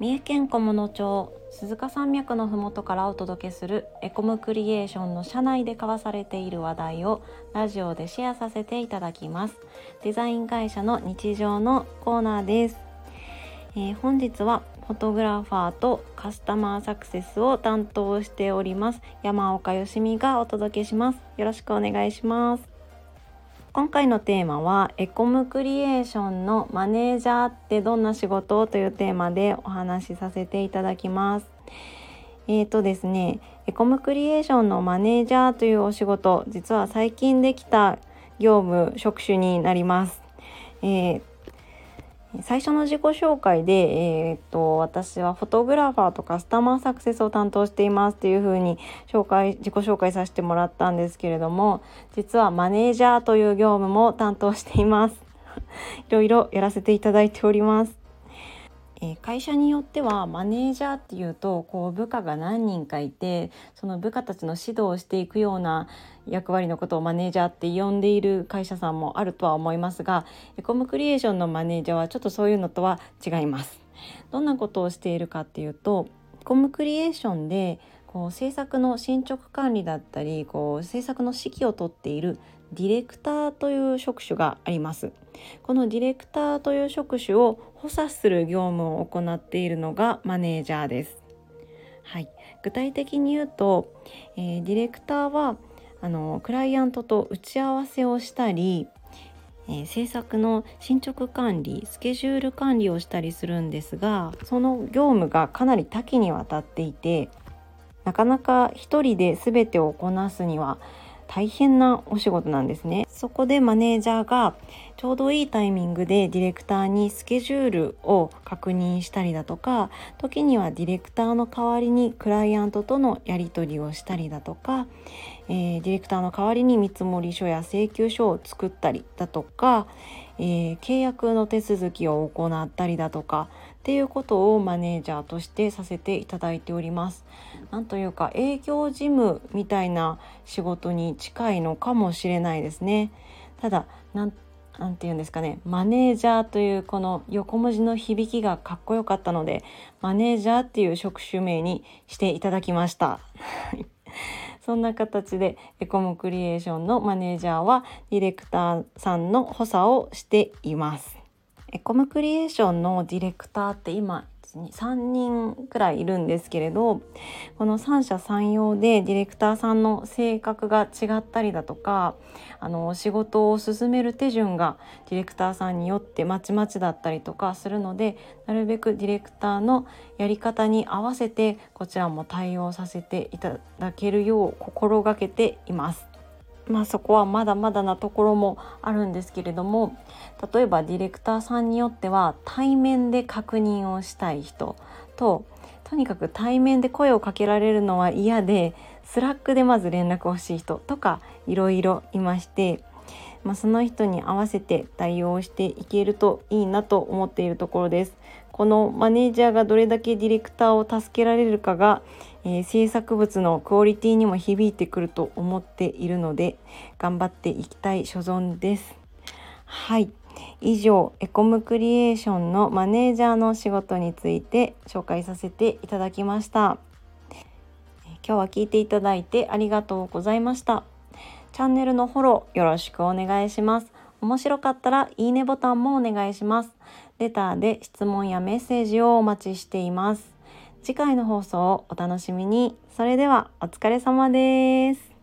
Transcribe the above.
三重県菰野町鈴鹿山脈のふもとからお届けするエコムクリエーションの社内で交わされている話題をラジオでシェアさせていただきます。デザイン会社の日常のコーナーです、えー、本日はフォトグラファーとカスタマーサクセスを担当しております。山岡よしみがお届けします。よろしくお願いします。今回のテーマはエコムクリエーションのマネージャーってどんな仕事というテーマでお話しさせていただきます。えーとですね、エコムクリエーションのマネージャーというお仕事、実は最近できた業務職種になります。えー、最初の自己紹介で、えー、っと私はフォトグラファーとカスタマーサクセスを担当していますっていうふうに紹介自己紹介させてもらったんですけれども実はマネージャーという業務も担当しています。いろいろやらせていただいております。え、会社によってはマネージャーっていうとこう部下が何人かいてその部下たちの指導をしていくような役割のことをマネージャーって呼んでいる会社さんもあるとは思いますがエコムクリエーションのマネージャーはちょっとそういうのとは違います。どんなことをしているかっていうとエコムクリエーションでこう制作の進捗管理だったりこう制作の指揮を執っているディレクターという職種があります。このディレクターという職種を補佐する業務を行っているのがマネージャーです。はい、具体的に言うと、えー、ディレクターはあのクライアントと打ち合わせをしたり、えー、制作の進捗管理スケジュール管理をしたりするんですがその業務がかなり多岐にわたっていてなかなか一人で全てをこなすには大変なお仕事なんですね。そこでマネージャーがちょうどいいタイミングでディレクターにスケジュールを確認したりだとか時にはディレクターの代わりにクライアントとのやり取りをしたりだとか、えー、ディレクターの代わりに見積書や請求書を作ったりだとか、えー、契約の手続きを行ったりだとかっていうことをマネージャーとしてさせていただいております。なんというか営業事務みたいな仕事に近いのかもしれないですね。ただなんて言うんですかねマネージャーというこの横文字の響きがかっこよかったのでマネージャーっていう職種名にしていただきました。そんな形でエコモクリエーションのマネージャーはディレクターさんの補佐をしています。エコムクリエーションのディレクターって今3人くらいいるんですけれどこの三者三様でディレクターさんの性格が違ったりだとかあの仕事を進める手順がディレクターさんによってまちまちだったりとかするのでなるべくディレクターのやり方に合わせてこちらも対応させていただけるよう心がけています。まあそこはまだまだなところもあるんですけれども例えばディレクターさんによっては対面で確認をしたい人ととにかく対面で声をかけられるのは嫌でスラックでまず連絡欲しい人とかいろいろいまして、まあ、その人に合わせて対応していけるといいなと思っているところです。このマネージャーがどれだけディレクターを助けられるかが、えー、制作物のクオリティにも響いてくると思っているので頑張っていきたい所存です。はい。以上エコムクリエーションのマネージャーの仕事について紹介させていただきました。今日は聞いていただいてありがとうございました。チャンネルのフォローよろしくお願いします。面白かったらいいねボタンもお願いします。レターで質問やメッセージをお待ちしています。次回の放送をお楽しみに。それではお疲れ様です。